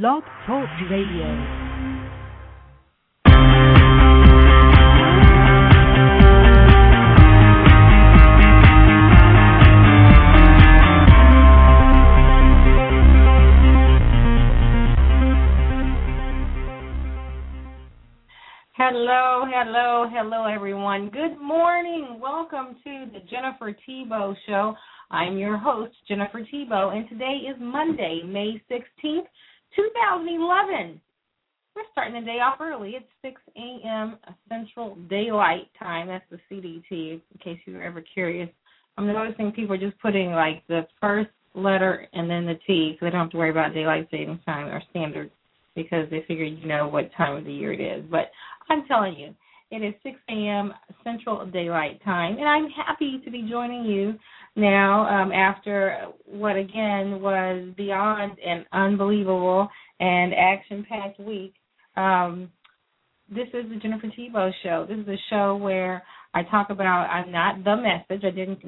Blog Talk Radio. Hello, hello, hello, everyone. Good morning. Welcome to the Jennifer Thibeaux Show. I'm your host, Jennifer Thibeaux, and today is Monday, May 16th, 2011. We're starting the day off early. It's 6 a.m. Central Daylight Time. That's the CDT, in case you were ever curious. I'm noticing people are just putting like the first letter and then the T, so they don't have to worry about daylight savings time or standard because they figure you know what time of the year it is. But I'm telling you, it is 6 a.m. Central Daylight Time, and I'm happy to be joining you now um, after what again was beyond an unbelievable and action-packed week. Um, this is the Jennifer Thibeaux Show. This is a show where I talk about I'm not the message. I didn't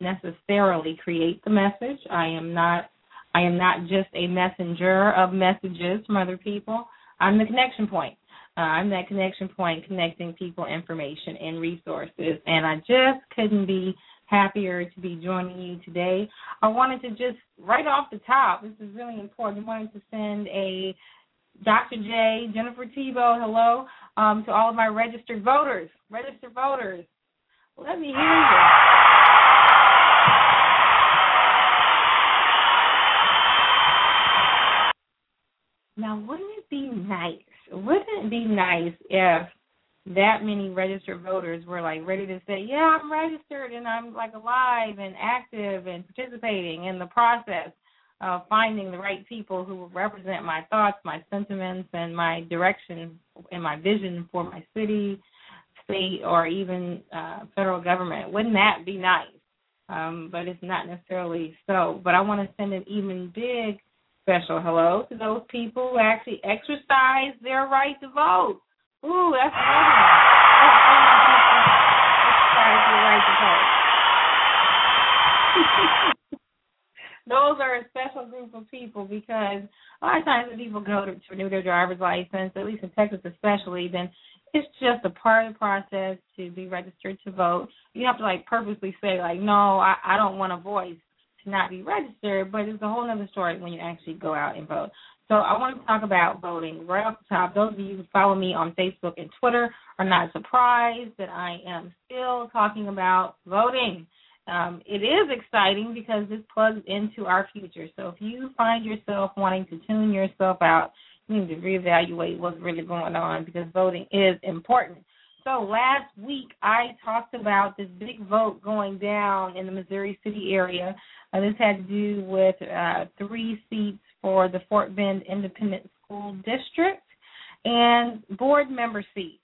necessarily create the message. I am not. I am not just a messenger of messages from other people. I'm the connection point. Uh, I'm that connection point connecting people, information, and resources. And I just couldn't be happier to be joining you today. I wanted to just, right off the top, this is really important, I wanted to send a Dr. J, Jennifer Thibeaux, hello, um, to all of my registered voters. Registered voters. Let me hear you. Now, wouldn't it be nice wouldn't it be nice if that many registered voters were like ready to say, "Yeah, I'm registered and I'm like alive and active and participating in the process of finding the right people who will represent my thoughts, my sentiments, and my direction and my vision for my city, state, or even uh, federal government." Wouldn't that be nice? Um, but it's not necessarily so. But I want to send an even big special hello to those people who actually exercise their right to vote. Ooh, that's your right to vote. those are a special group of people because a lot of times when people go to, to renew their driver's license, at least in Texas especially, then it's just a part of the process to be registered to vote. You have to like purposely say like, no, I, I don't want a voice to not be registered, but it's a whole other story when you actually go out and vote. So I want to talk about voting right off the top. Those of you who follow me on Facebook and Twitter are not surprised that I am still talking about voting. Um, it is exciting because this plugs into our future. So if you find yourself wanting to tune yourself out, you need to reevaluate what's really going on because voting is important. So last week I talked about this big vote going down in the Missouri City area. Uh, this had to do with uh, three seats for the Fort Bend Independent School District and board member seats.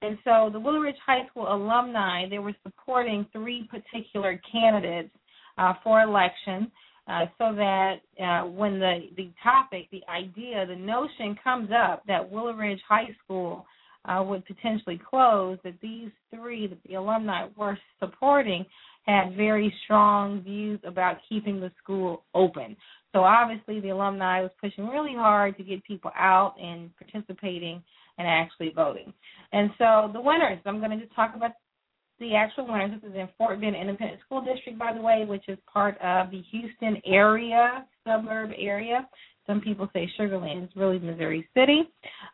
And so the Willow Ridge High School alumni, they were supporting three particular candidates uh, for election. Uh, so that uh, when the the topic, the idea, the notion comes up that Willow Ridge High School uh, would potentially close, that these three that the alumni were supporting had very strong views about keeping the school open. So obviously the alumni was pushing really hard to get people out and participating and actually voting. And so the winners, I'm going to just talk about the actual winners. This is in Fort Bend Independent School District, by the way, which is part of the Houston area, suburb area. Some people say Sugar Land. It's really Missouri City.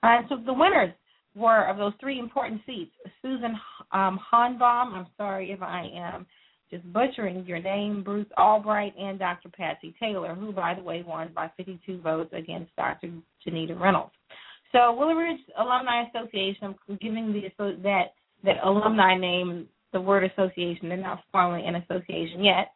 Uh, so the winners were of those three important seats Susan um, I'm sorry if I am just butchering your name, Bruce Albright, and Dr. Patsy Taylor, who, by the way, won by 52 votes against Dr. Janita Reynolds. So, Willow Ridge Alumni Association, I'm giving the that that alumni name the word association. They're not formally an association yet,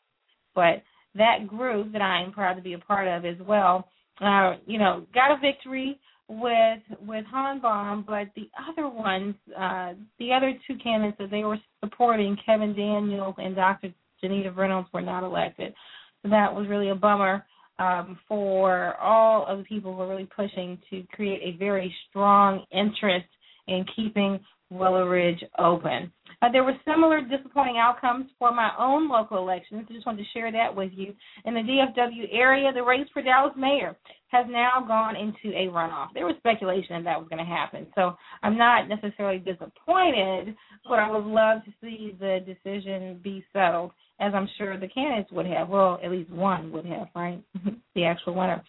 but that group that I am proud to be a part of as well, uh, you know, got a victory with with Honbaum, but the other ones, uh, the other two candidates that they were supporting, Kevin Daniels and Dr. Janita Reynolds, were not elected. So that was really a bummer um, for all of the people who were really pushing to create a very strong interest in keeping Willow Ridge open. Uh, there were similar disappointing outcomes for my own local elections. I just wanted to share that with you. In the DFW area, the race for Dallas mayor has now gone into a runoff. There was speculation that that was going to happen. So I'm not necessarily disappointed, but I would love to see the decision be settled, as I'm sure the candidates would have. Well, at least one would have, right? the actual winner.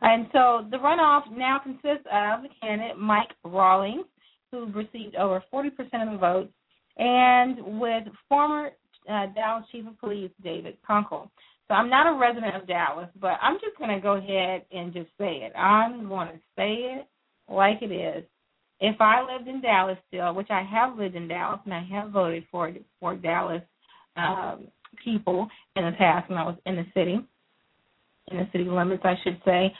And so the runoff now consists of the candidate Mike Rawlings, who received over 40% of the votes, and with former uh, Dallas Chief of Police David Kunkle. So I'm not a resident of Dallas, but I'm just going to go ahead and just say it. I'm going to say it like it is. If I lived in Dallas still, which I have lived in Dallas and I have voted for for Dallas um, people in the past when I was in the city, in the city limits, I should say,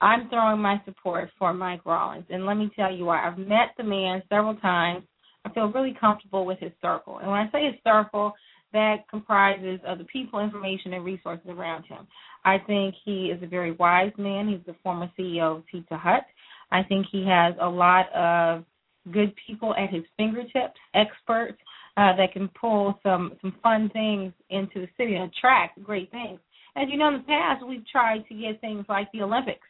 I'm throwing my support for Mike Rawlings. And let me tell you why. I've met the man several times. I feel really comfortable with his circle. And when I say his circle, that comprises of the people, information, and resources around him. I think he is a very wise man. He's the former CEO of Pizza Hut. I think he has a lot of good people at his fingertips, experts uh, that can pull some some fun things into the city and attract great things. As you know, in the past, we've tried to get things like the Olympics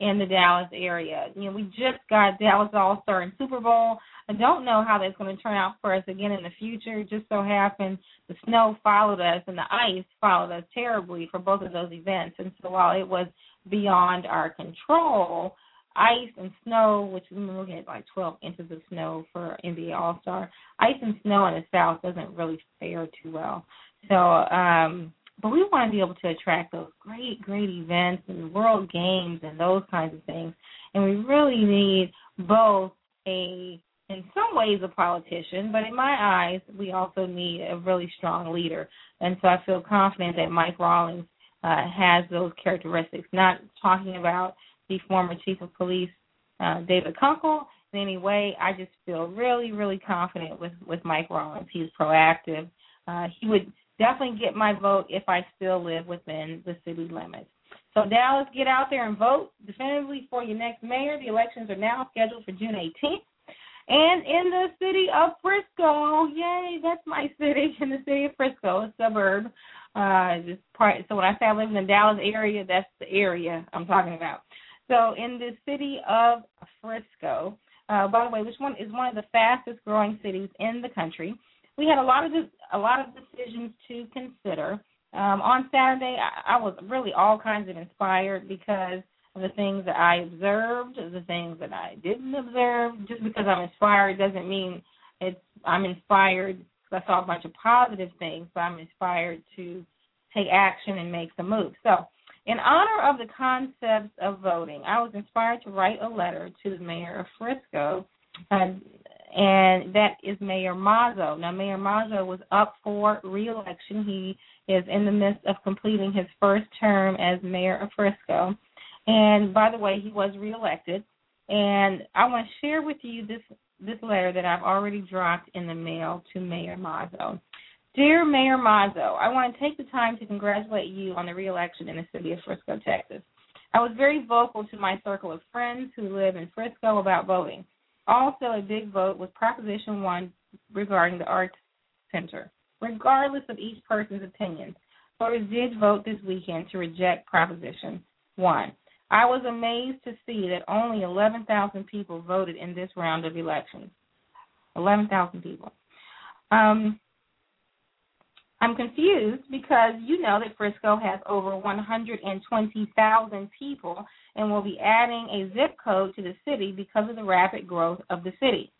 in the Dallas area. You know, we just got Dallas All Star and Super Bowl. I don't know how that's going to turn out for us again in the future. It just so happened the snow followed us and the ice followed us terribly for both of those events. And so while it was beyond our control, ice and snow, which we are looking at like 12 inches of snow for NBA All Star, ice and snow in the South doesn't really fare too well. So, um, but we want to be able to attract those great, great events and world games and those kinds of things. And we really need both a in some ways a politician, but in my eyes, we also need a really strong leader. And so I feel confident that Mike Rawlings uh, has those characteristics. Not talking about the former chief of police, uh, David Kunkle, in any way. I just feel really, really confident with with Mike Rawlings. He's proactive. Uh, he would definitely get my vote if I still live within the city limits. So Dallas, get out there and vote definitively for your next mayor. The elections are now scheduled for June 18th. And in the city of Frisco, yay, that's my city, in the city of Frisco, a suburb. Uh, part, so when I say I live in the Dallas area, that's the area I'm talking about. So in the city of Frisco, uh, by the way, which one is one of the fastest growing cities in the country, we had a lot of a lot of decisions to consider. Um, on Saturday, I, I was really all kinds of inspired because of the things that I observed, the things that I didn't observe. Just because I'm inspired doesn't mean it's I'm inspired I saw a bunch of positive things, but I'm inspired to take action and make the move. So, in honor of the concepts of voting, I was inspired to write a letter to the mayor of Frisco, and, and that is Mayor Maso. Now, Mayor Maso was up for reelection. He is in the midst of completing his first term as mayor of Frisco. And by the way, he was reelected. And I want to share with you this this letter that I've already dropped in the mail to Mayor Maso. Dear Mayor Maso, I want to take the time to congratulate you on the reelection in the city of Frisco, Texas. I was very vocal to my circle of friends who live in Frisco about voting. Also, a big vote was Proposition 1 regarding the Arts Center. Regardless of each person's opinion, voters did vote this weekend to reject Proposition 1. I was amazed to see that only 11,000 people voted in this round of elections. 11,000 people. Um, I'm confused because you know that Frisco has over 120,000 people and will be adding a zip code to the city because of the rapid growth of the city.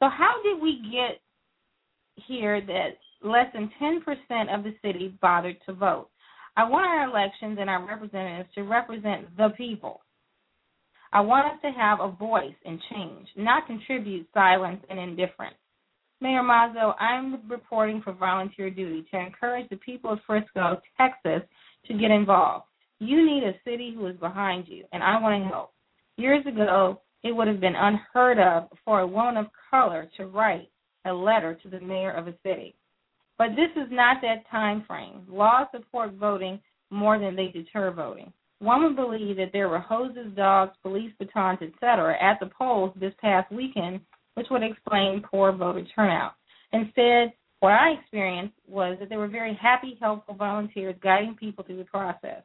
So, how did we get here that less than 10% of the city bothered to vote? I want our elections and our representatives to represent the people. I want us to have a voice in change, not contribute silence and indifference. Mayor Maso, I'm reporting for volunteer duty to encourage the people of Frisco, Texas, to get involved. You need a city who is behind you, and I want to help. Years ago, it would have been unheard of for a woman of color to write a letter to the mayor of a city. But this is not that time frame. Laws support voting more than they deter voting. One would believe that there were hoses, dogs, police batons, etc., at the polls this past weekend, which would explain poor voter turnout. Instead, What I experienced was that there were very happy, helpful volunteers guiding people through the process.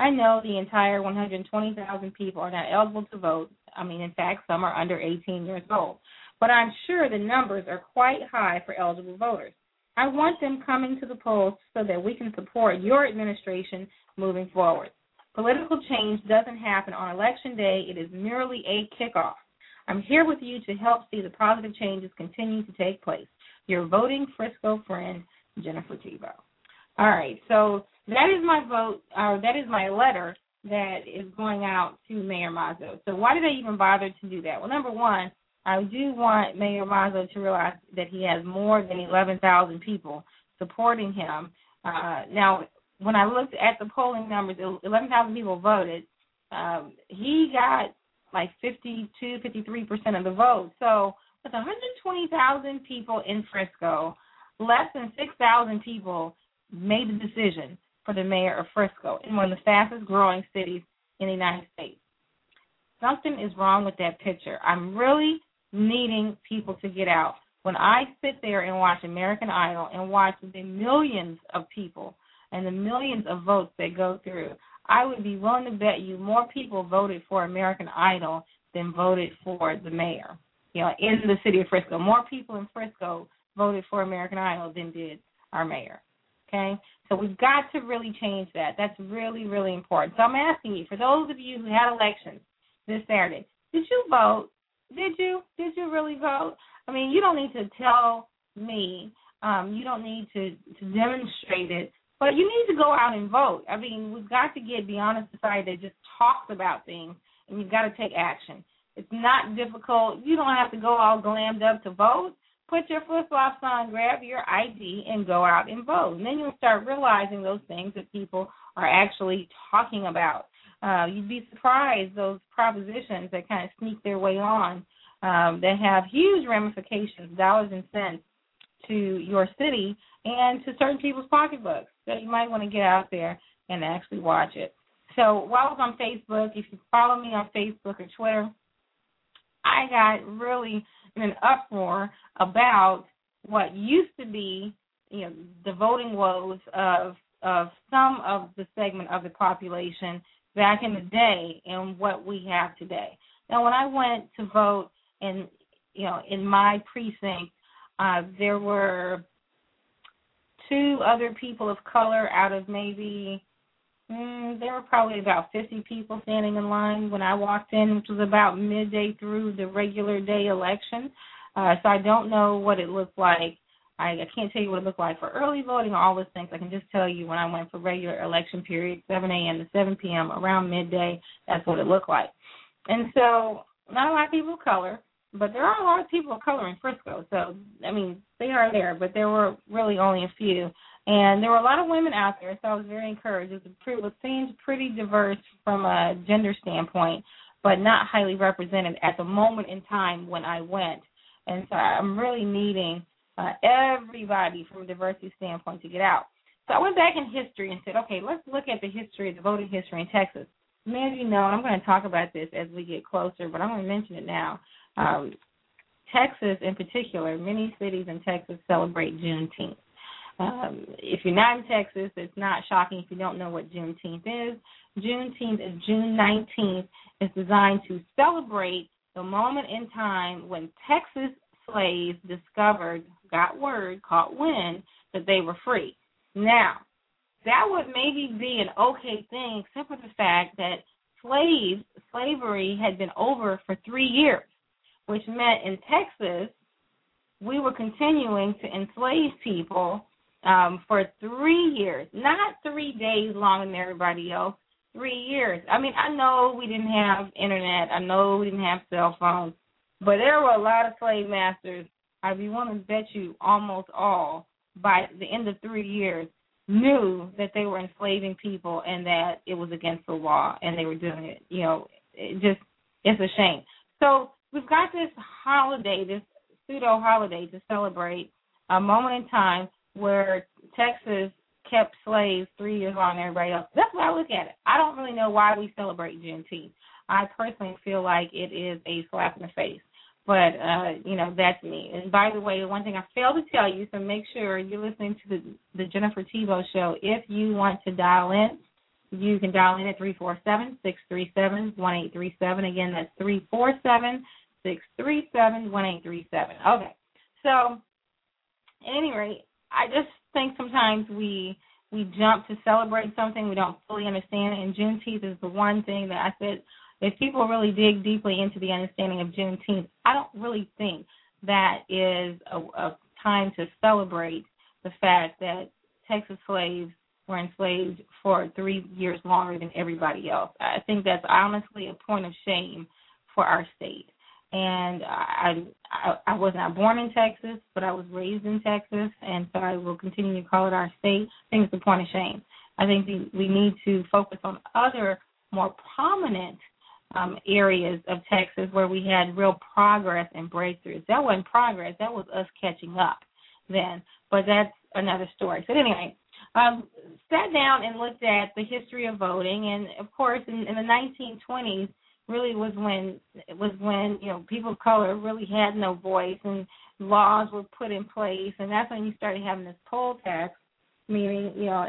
I know the entire 120,000 people are not eligible to vote. I mean, in fact, some are under 18 years old. But I'm sure the numbers are quite high for eligible voters. I want them coming to the polls so that we can support your administration moving forward. Political change doesn't happen on election day, it is merely a kickoff. I'm here with you to help see the positive changes continue to take place. Your voting Frisco friend, Jennifer Thibeaux. All right, so that is my vote, or that is my letter that is going out to Mayor Maso. So why did I even bother to do that? Well, number one, I do want Mayor Maso to realize that he has more than 11,000 people supporting him. Uh, now, when I looked at the polling numbers, 11,000 people voted. Um, he got like 52, 53% of the vote. So with 120,000 people in Frisco, less than 6,000 people made the decision for the mayor of Frisco in one of the fastest growing cities in the United States. Something is wrong with that picture. I'm really needing people to get out. When I sit there and watch American Idol and watch the millions of people and the millions of votes that go through, I would be willing to bet you more people voted for American Idol than voted for the mayor. You know, in the city of Frisco, more people in Frisco voted for American Idol than did our mayor. Okay, so we've got to really change that. That's really, really important. So I'm asking you, for those of you who had elections this Saturday, did you vote? Did you? Did you really vote? I mean, you don't need to tell me. Um, you don't need to to demonstrate it, but you need to go out and vote. I mean, we've got to get beyond a society that just talks about things, and you've got to take action. It's not difficult. You don't have to go all glammed up to vote. Put your flip flops on, grab your ID, and go out and vote. And then you'll start realizing those things that people are actually talking about. Uh, you'd be surprised those propositions that kind of sneak their way on um, that have huge ramifications, dollars and cents, to your city and to certain people's pocketbooks. So you might want to get out there and actually watch it. So while I was on Facebook, if you follow me on Facebook or Twitter, I got really in an uproar about what used to be, you know, the voting woes of of some of the segment of the population back in the day and what we have today. Now, when I went to vote in, you know, in my precinct, uh, there were two other people of color out of maybe mm, there were probably about 50 people standing in line when I walked in, which was about midday through the regular day election. Uh, so I don't know what it looked like I, I can't tell you what it looked like for early voting or all those things. I can just tell you when I went for regular election period, 7 a.m. to 7 p.m. around midday, that's what it looked like. And so, not a lot of people of color, but there are a lot of people of color in Frisco. So, I mean, they are there, but there were really only a few. And there were a lot of women out there, so I was very encouraged. It, was pretty, it seems pretty diverse from a gender standpoint, but not highly represented at the moment in time when I went. And so I'm really needing uh, everybody from a diversity standpoint to get out. So I went back in history and said, okay, let's look at the history, the voting history in Texas. Many of you know, and I'm going to talk about this as we get closer, but I'm going to mention it now. Um, Texas, in particular, many cities in Texas celebrate Juneteenth. Um, if you're not in Texas, it's not shocking if you don't know what Juneteenth is. Juneteenth is June 19th. It's designed to celebrate the moment in time when Texas slaves discovered, got word, caught wind that they were free. Now, that would maybe be an okay thing, except for the fact that slaves, slavery had been over for three years, which meant in Texas, we were continuing to enslave people um, for three years, not three days longer than everybody else, three years. I mean, I know we didn't have internet, I know we didn't have cell phones, but there were a lot of slave masters. I'd be willing to bet you almost all by the end of three years knew that they were enslaving people and that it was against the law and they were doing it. You know, it just it's a shame. So we've got this holiday, this pseudo holiday to celebrate a moment in time where Texas kept slaves three years long than everybody else. That's why I look at it. I don't really know why we celebrate Juneteenth. I personally feel like it is a slap in the face. But uh, you know, that's me. And by the way, one thing I failed to tell you, so make sure you're listening to the the Jennifer Thibeaux show. If you want to dial in, you can dial in at three four seven six three seven one eight three seven. Again, that's three four seven six three seven one eight three seven. Okay. So at any rate, I just think sometimes we we jump to celebrate something we don't fully understand. And Juneteenth is the one thing that I said if people really dig deeply into the understanding of Juneteenth, I don't really think that is a, a time to celebrate the fact that Texas slaves were enslaved for three years longer than everybody else. I think that's honestly a point of shame for our state. And I, I I was not born in Texas, but I was raised in Texas, and so I will continue to call it our state. I think it's a point of shame. I think we need to focus on other more prominent um, areas of Texas where we had real progress and breakthroughs. That wasn't progress, that was us catching up then. But that's another story. So anyway, um, sat down and looked at the history of voting, and of course, in, in the 1920s, really was when it was when you know people of color really had no voice, and laws were put in place, and that's when you started having this poll tax, meaning you know,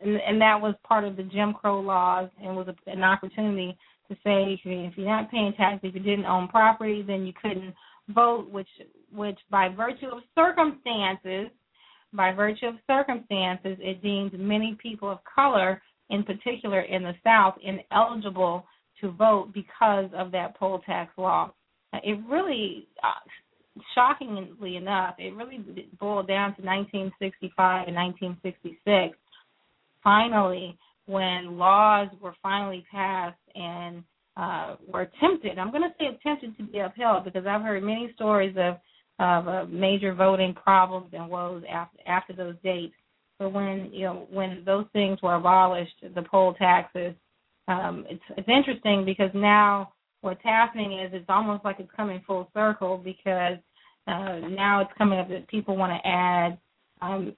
and, and that was part of the Jim Crow laws, and was a, an opportunity to say if, you, if you're not paying taxes, if you didn't own property, then you couldn't vote, which which by virtue of circumstances, by virtue of circumstances, it deems many people of color, in particular in the South, ineligible to vote because of that poll tax law. It really, uh, shockingly enough, it really boiled down to 1965 and 1966. Finally, when laws were finally passed and uh, were attempted, I'm going to say attempted to be upheld because I've heard many stories of of uh, major voting problems and woes after after those dates. But when you know when those things were abolished, the poll taxes, um, it's it's interesting because now what's happening is it's almost like it's coming full circle because uh, now it's coming up that people want to add um,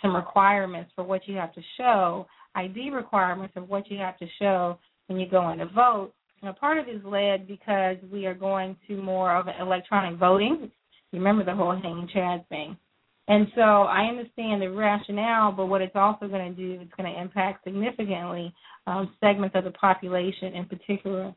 some requirements for what you have to show ID requirements of what you have to show when you go in to vote. Now, part of it is led because we are going to more of electronic voting. You remember the whole hanging chad thing. And so I understand the rationale, but what it's also going to do, it's going to impact significantly um, segments of the population, in particular,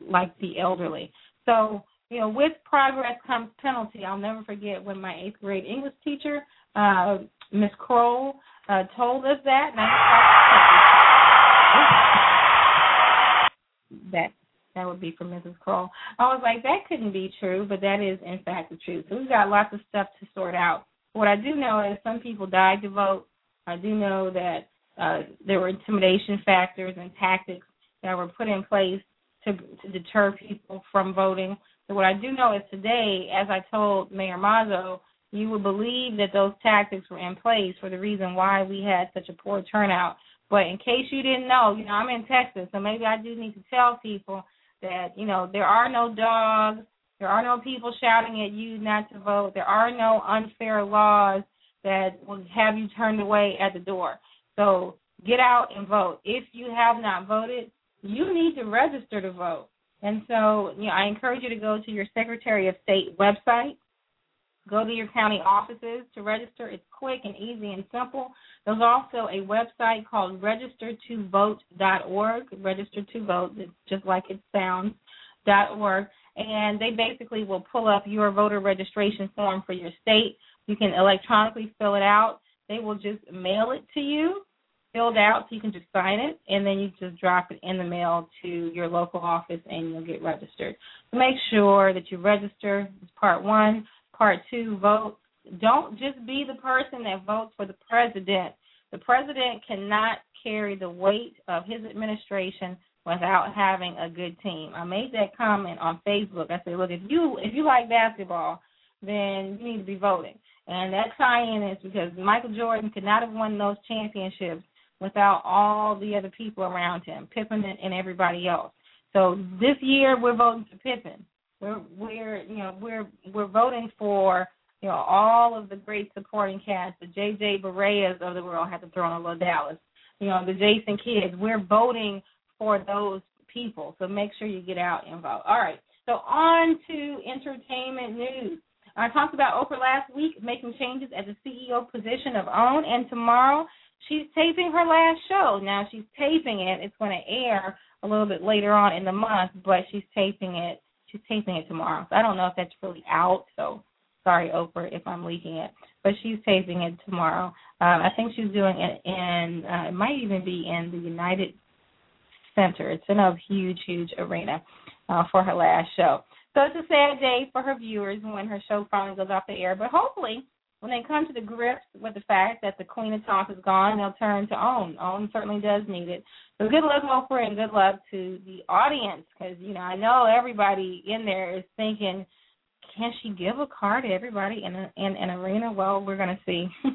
like the elderly. So, you know, with progress comes penalty. I'll never forget when my eighth grade English teacher, uh, Miss Kroll, uh, told us that. that that would be from Mrs. Kroll. I was like, that couldn't be true, but that is in fact the truth. So we've got lots of stuff to sort out. What I do know is some people died to vote. I do know that uh, there were intimidation factors and tactics that were put in place to to deter people from voting. So what I do know is today, as I told Mayor Maso, you would believe that those tactics were in place for the reason why we had such a poor turnout. But in case you didn't know, you know, I'm in Texas, so maybe I do need to tell people that, you know, there are no dogs, there are no people shouting at you not to vote, there are no unfair laws that will have you turned away at the door. So get out and vote. If you have not voted, you need to register to vote. And so, you know, I encourage you to go to your Secretary of State website Go to your county offices to register. It's quick and easy and simple. There's also a website called registertovote.org. Register to vote, it's just like it sounds. dot .org, and they basically will pull up your voter registration form for your state. You can electronically fill it out. They will just mail it to you, filled out, so you can just sign it, and then you just drop it in the mail to your local office, and you'll get registered. So make sure that you register. It's part one. Part two, vote. Don't just be the person that votes for the president. The president cannot carry the weight of his administration without having a good team. I made that comment on Facebook. I said, look, if you if you like basketball, then you need to be voting. And that tie-in is because Michael Jordan could not have won those championships without all the other people around him, Pippen and everybody else. So this year we're voting for Pippen. We're we're you know we're we're voting for you know all of the great supporting cast, the JJ Bareas of the world. Have to throw in a little Dallas. You know the Jason Kidds. We're voting for those people. So make sure you get out and vote. All right. So on to entertainment news. I talked about Oprah last week making changes at the CEO position of OWN, and tomorrow she's taping her last show. Now she's taping it. It's going to air a little bit later on in the month, but she's taping it. She's taping it tomorrow. So I don't know if that's really out. So sorry, Oprah, if I'm leaking it. But she's taping it tomorrow. Um, I think she's doing it in. Uh, it might even be in the United Center. It's in a huge, huge arena uh, for her last show. So it's a sad day for her viewers when her show finally goes off the air. But hopefully, when they come to the grips with the fact that the Queen of Talk is gone, they'll turn to OWN. OWN certainly does need it. So good luck, Oprah, and good luck to the audience because you know I know everybody in there is thinking, can she give a car to everybody in a, in an arena? Well, we're going to see.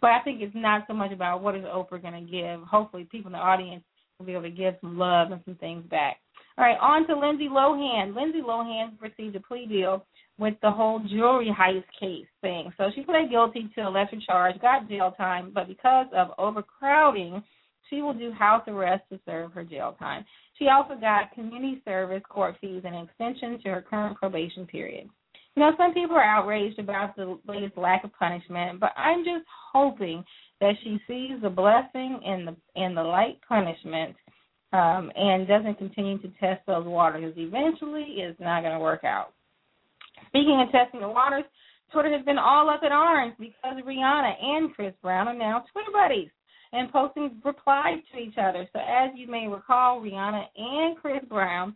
but I think it's not so much about what is Oprah going to give. Hopefully, people in the audience will be able to give some love and some things back. All right, on to Lindsay Lohan. Lindsay Lohan received a plea deal with the whole jewelry heist case thing. So she pled guilty to a lesser charge, got jail time, but because of overcrowding, she will do house arrest to serve her jail time. She also got community service, court fees, and an extension to her current probation period. You know, some people are outraged about the latest lack of punishment, but I'm just hoping that she sees the blessing in the in the light punishment um, and doesn't continue to test those waters eventually it's not going to work out. Speaking of testing the waters, Twitter has been all up in arms because Rihanna and Chris Brown are now Twitter buddies and posting replies to each other. So, as you may recall, Rihanna and Chris Brown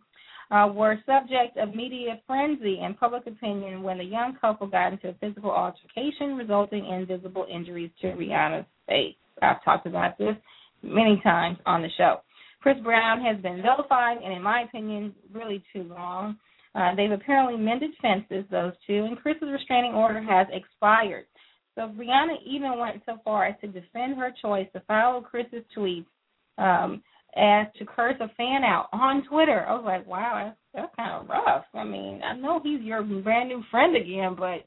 uh, were subject of media frenzy and public opinion when the young couple got into a physical altercation, resulting in visible injuries to Rihanna's face. I've talked about this many times on the show. Chris Brown has been vilified, and in my opinion, really too long. Uh, they've apparently mended fences, those two, and Chris's restraining order has expired. So Rihanna even went so far as to defend her choice to follow Chris's tweets um, as to curse a fan out on Twitter. I was like, wow, that's, that's kind of rough. I mean, I know he's your brand new friend again, but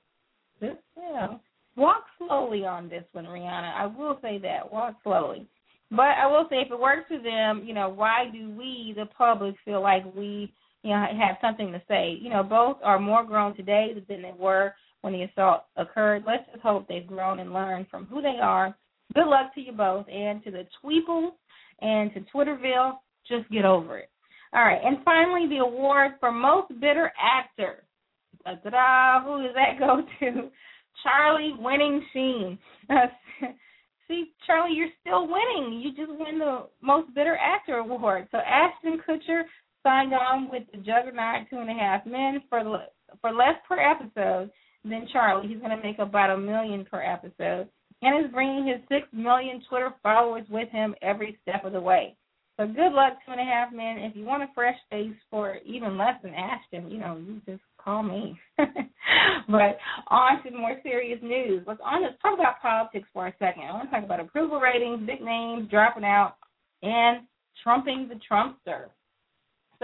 just, you know, walk slowly on this one, Rihanna. I will say that. Walk slowly. But I will say, if it works for them, you know, why do we, the public, feel like we, you know, have something to say? You know, both are more grown today than they were when the assault occurred. Let's just hope they've grown and learned from who they are. Good luck to you both, and to the Tweeple and to Twitterville. Just get over it. All right, and finally, the award for most bitter actor. Da-da-da, who does that go to? Charlie Winning Sheen. See, Charlie, you're still winning. You just win the Most Bitter Actor award. So Ashton Kutcher signed on with the Juggernaut Two and a Half Men for for less per episode than Charlie. He's going to make about a million per episode, and is bringing his six million Twitter followers with him every step of the way. So good luck, Two and a Half Men. If you want a fresh face for even less than Ashton, you know, you just call me. but on to more serious news. Let's on let's talk about politics for a second. I want to talk about approval ratings, big names dropping out, and trumping the Trumpster.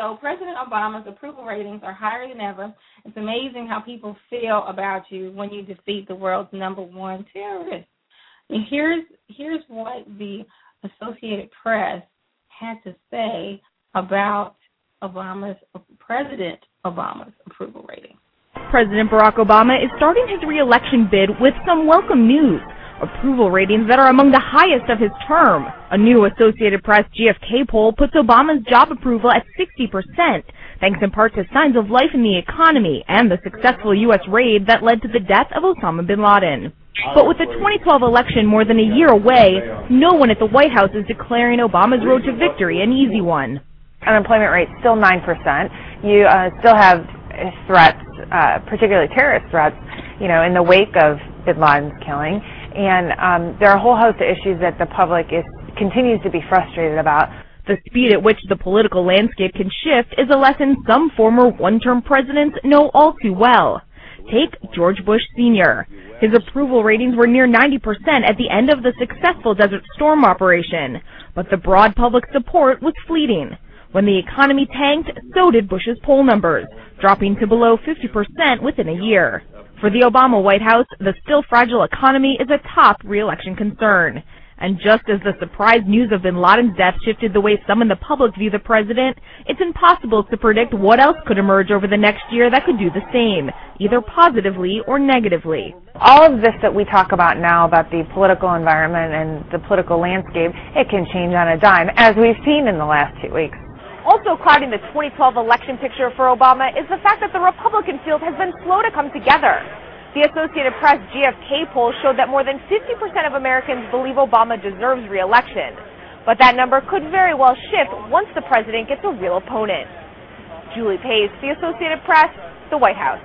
So President Obama's approval ratings are higher than ever. It's amazing how people feel about you when you defeat the world's number one terrorist. And here's here's what the Associated Press had to say about Obama's President Obama's approval rating. President Barack Obama is starting his reelection bid with some welcome news. Approval ratings that are among the highest of his term. A new Associated Press GFK poll puts Obama's job approval at 60%, thanks in part to signs of life in the economy and the successful U.S. raid that led to the death of Osama bin Laden. But with the 2012 election more than a year away, no one at the White House is declaring Obama's road to victory an easy one unemployment rate still 9%. You uh, still have threats, uh, particularly terrorist threats, you know, in the wake of bin Laden's killing. And um, there are a whole host of issues that the public continues to be frustrated about. The speed at which the political landscape can shift is a lesson some former one-term presidents know all too well. Take George Bush Sr. His approval ratings were near 90% at the end of the successful Desert Storm operation, but the broad public support was fleeting. When the economy tanked, so did Bush's poll numbers, dropping to below 50% within a year. For the Obama White House, the still fragile economy is a top reelection concern. And just as the surprise news of bin Laden's death shifted the way some in the public view the president, it's impossible to predict what else could emerge over the next year that could do the same, either positively or negatively. All of this that we talk about now about the political environment and the political landscape, it can change on a dime, as we've seen in the last two weeks. Also clouding the 2012 election picture for Obama is the fact that the Republican field has been slow to come together. The Associated Press GFK poll showed that more than 50% of Americans believe Obama deserves reelection. But that number could very well shift once the president gets a real opponent. Julie Pace, The Associated Press, The White House.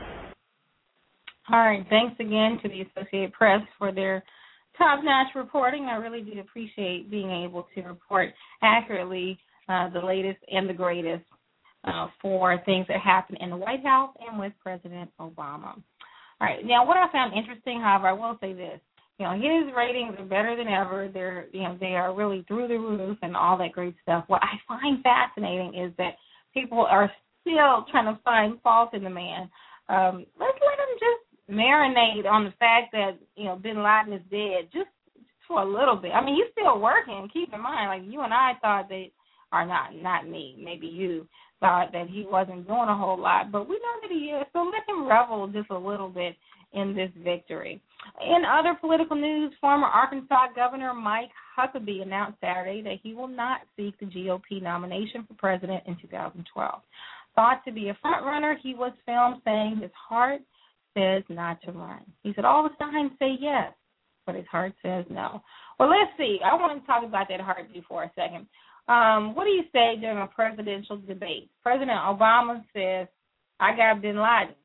All right. Thanks again to the Associated Press for their top notch reporting. I really do appreciate being able to report accurately uh, the latest and the greatest uh, for things that happen in the White House and with President Obama. All right. Now, what I found interesting, however, I will say this. You know, his ratings are better than ever. They're, you know, they are really through the roof and all that great stuff. What I find fascinating is that people are still trying to find fault in the man. Um, let's let him just marinate on the fact that you know Bin Laden is dead, just for a little bit. I mean, he's still working. Keep in mind, like you and I thought that, are not not me, maybe you thought that he wasn't doing a whole lot, but we know that he is. So let him revel just a little bit in this victory. In other political news, former Arkansas Governor Mike Huckabee announced Saturday that he will not seek the GOP nomination for president in 2012. Thought to be a frontrunner, he was filmed saying his heart says not to run. He said all the signs say yes, but his heart says no. Well, let's see. I want to talk about that heartbeat for a second. Um, what do you say during a presidential debate? President Obama says, I got bin Laden.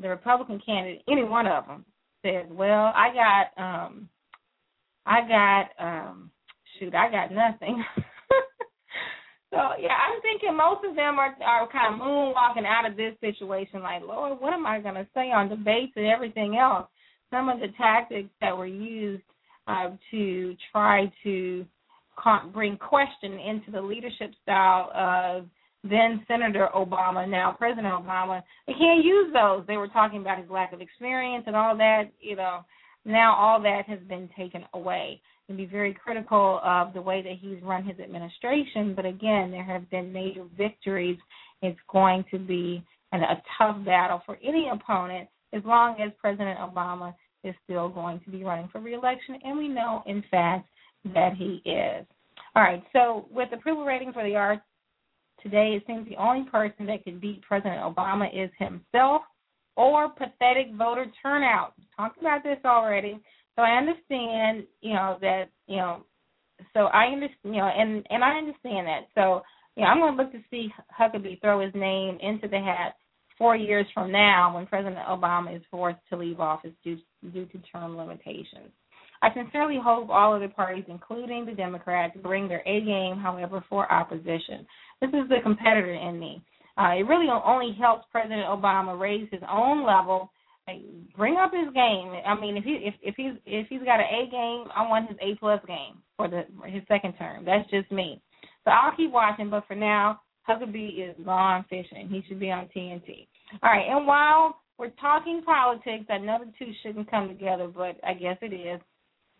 The Republican candidate, any one of them, says, Well, I got um I got um shoot, I got nothing. so yeah, I'm thinking most of them are are kind of moonwalking out of this situation like, Lord, what am I gonna say on debates and everything else? Some of the tactics that were used uh, to try to bring question into the leadership style of then Senator Obama, now President Obama. They can't use those. They were talking about his lack of experience and all that. You know, now all that has been taken away. And be very critical of the way that he's run his administration. But again, there have been major victories. It's going to be an, a tough battle for any opponent as long as President Obama is still going to be running for reelection. And we know, in fact, that he is. All right, so with approval rating for the arts today, it seems the only person that could beat President Obama is himself or pathetic voter turnout. Talked about this already. So I understand, you know, that, you know, so I understand, you know, and and I understand that. So, you know, I'm going to look to see Huckabee throw his name into the hat four years from now when President Obama is forced to leave office due due to term limitations. I sincerely hope all other parties, including the Democrats, bring their A game, however, for opposition. This is the competitor in me. Uh, it really only helps President Obama raise his own level, bring up his game. I mean, if he if if he's if he's got an A game, I want his A plus game for the for his second term. That's just me. So I'll keep watching, but for now, Huckabee is gone fishing. He should be on TNT. All right, and while we're talking politics, I know the two shouldn't come together, but I guess it is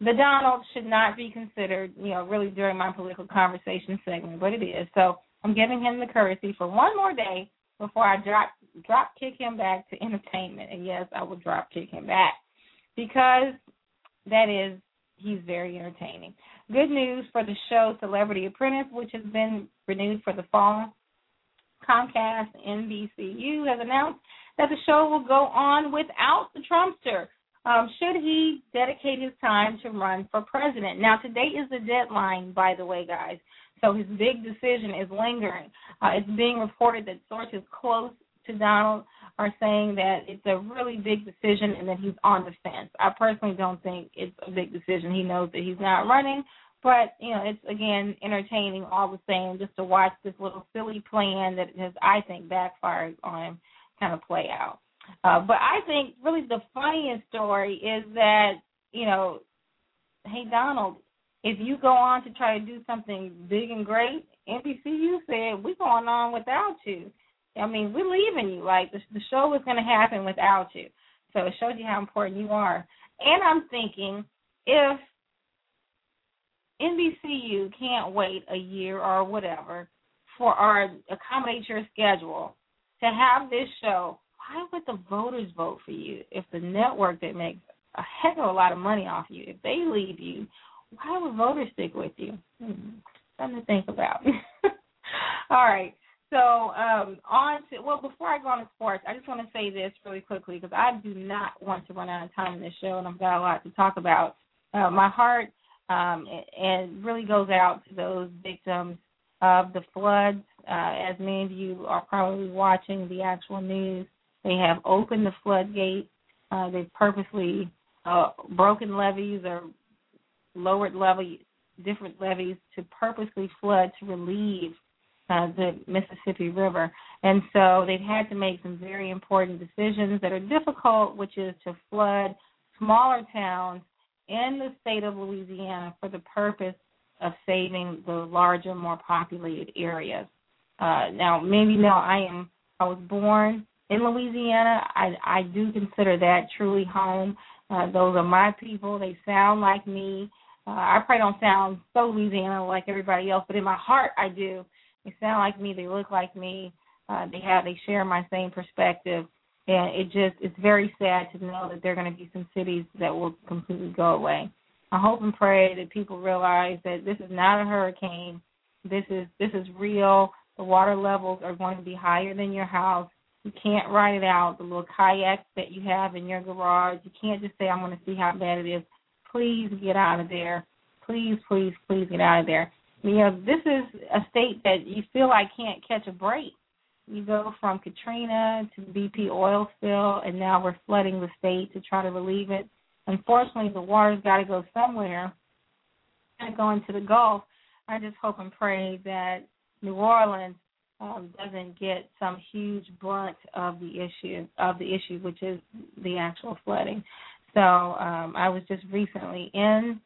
the Donald should not be considered, you know, really during my political conversation segment, but it is. So I'm giving him the courtesy for one more day before I drop drop kick him back to entertainment. And yes, I will drop kick him back because that is he's very entertaining. Good news for the show Celebrity Apprentice, which has been renewed for the fall. Comcast NBCU has announced that the show will go on without the Trumpster um, should he dedicate his time to run for president. Now, today is the deadline, by the way, guys. So his big decision is lingering. Uh, it's being reported that sources close to Donald are saying that it's a really big decision and that he's on the fence. I personally don't think it's a big decision. He knows that he's not running, but you know, it's again entertaining all the same just to watch this little silly plan that has I think backfired on him kind of play out. Uh, but I think really the funniest story is that, you know, hey, Donald, if you go on to try to do something big and great, NBCU said, we're going on without you. I mean, we're leaving you. Like, the, the show was going to happen without you. So it shows you how important you are. And I'm thinking, if NBCU can't wait a year or whatever for our accommodate your schedule to have this show. Why would the voters vote for you if the network that makes a heck of a lot of money off you, if they leave you, why would voters stick with you? Hmm. Something to think about. All right. So um, on to well, before I go on to sports, I just want to say this really quickly because I do not want to run out of time in this show, and I've got a lot to talk about. Uh, my heart um, and really goes out to those victims of the floods. Uh, as many of you are probably watching the actual news, they have opened the floodgate. Uh, they've purposely uh, broken levees or lowered levee, different levees to purposely flood to relieve uh, the Mississippi River. And so they've had to make some very important decisions that are difficult, which is to flood smaller towns in the state of Louisiana for the purpose of saving the larger, more populated areas. Uh, now, maybe now I am. I was born in Louisiana. I I do consider that truly home. Uh, those are my people. They sound like me. Uh, I probably don't sound so Louisiana like everybody else, but in my heart I do. They sound like me. They look like me. Uh, they have. They share my same perspective, and it just it's very sad to know that there are going to be some cities that will completely go away. I hope and pray that people realize that this is not a hurricane. This is this is real. The water levels are going to be higher than your house. You can't ride it out. The little kayak that you have in your garage, you can't just say, I'm going to see how bad it is. Please get out of there. Please, please, please get out of there. You know, this is a state that you feel like can't catch a break. You go from Katrina to BP oil spill, and now we're flooding the state to try to relieve it. Unfortunately, the water's got to go somewhere. And go into the Gulf. I just hope and pray that New Orleans um, doesn't get some huge brunt of the issue of the issue, which is the actual flooding. So um, I was just recently in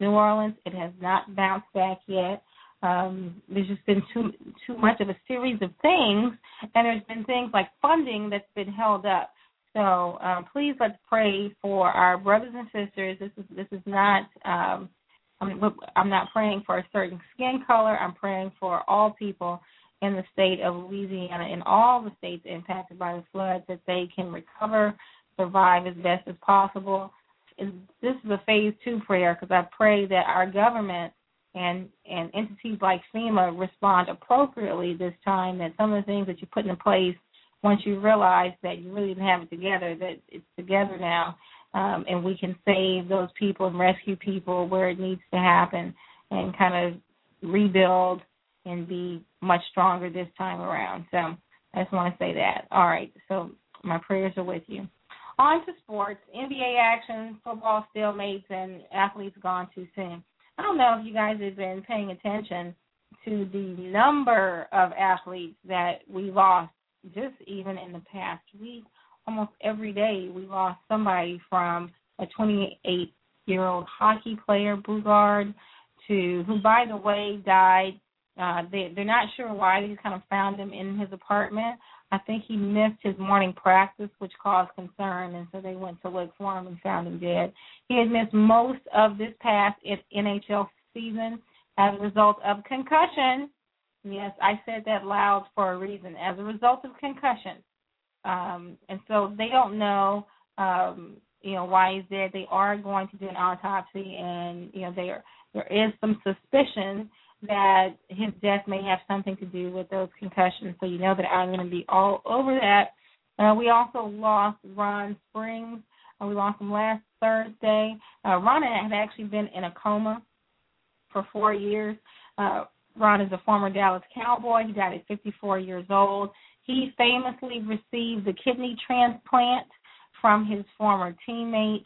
New Orleans. It has not bounced back yet. Um, there's just been too too much of a series of things, and there's been things like funding that's been held up. So um, please let's pray for our brothers and sisters. This is this is not. Um, I'm, I'm not praying for a certain skin color. I'm praying for all people in the state of Louisiana and all the states impacted by the floods that they can recover, survive as best as possible. And this is a phase two prayer because I pray that our government and and entities like FEMA respond appropriately this time. That some of the things that you put in place once you realize that you really have it together, that it's together now, um, and we can save those people and rescue people where it needs to happen, and kind of rebuild and be much stronger this time around. So I just want to say that. All right, so my prayers are with you. On to sports, NBA action, football stalemates, and athletes gone too soon. I don't know if you guys have been paying attention to the number of athletes that we lost just even in the past week. Almost every day we lost somebody from a 28 year old hockey player, Boogaard, to who, by the way, died uh, they they're not sure why they kind of found him in his apartment. I think he missed his morning practice, which caused concern, and so they went to look for him and found him dead. He had missed most of this past NHL season as a result of concussion. Yes, I said that loud for a reason. As a result of concussion, um, and so they don't know, um, you know, why he's dead. They are going to do an autopsy, and you know, there there is some suspicion that his death may have something to do with those concussions. So you know that I'm going to be all over that. Uh, we also lost Ron Springs. Uh, we lost him last Thursday. Uh, Ron had actually been in a coma for four years. Uh, Ron is a former Dallas Cowboy. He died at 54 years old. He famously received the kidney transplant from his former teammate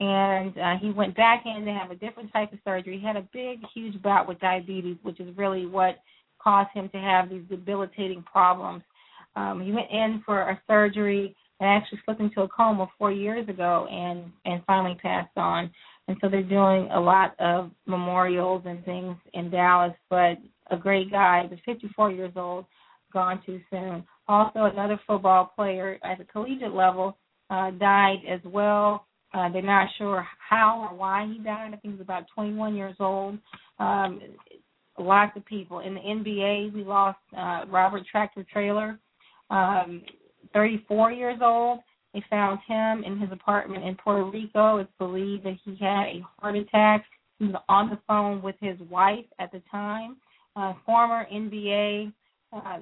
and uh, he went back in to have a different type of surgery. He had a big, huge bout with diabetes, which is really what caused him to have these debilitating problems. Um, he went in for a surgery and actually slipped into a coma four years ago, and and finally passed on. And so they're doing a lot of memorials and things in Dallas. But a great guy, was 54 years old, gone too soon. Also, another football player at the collegiate level uh, died as well Uh, they're not sure how or why he died. I think he was about 21 years old. Um, lots of people in the NBA. We lost uh, Robert Tractor Traylor, um, 34 years old. They found him in his apartment in Puerto Rico. It's believed that he had a heart attack. He was on the phone with his wife at the time. Uh, former NBA, uh,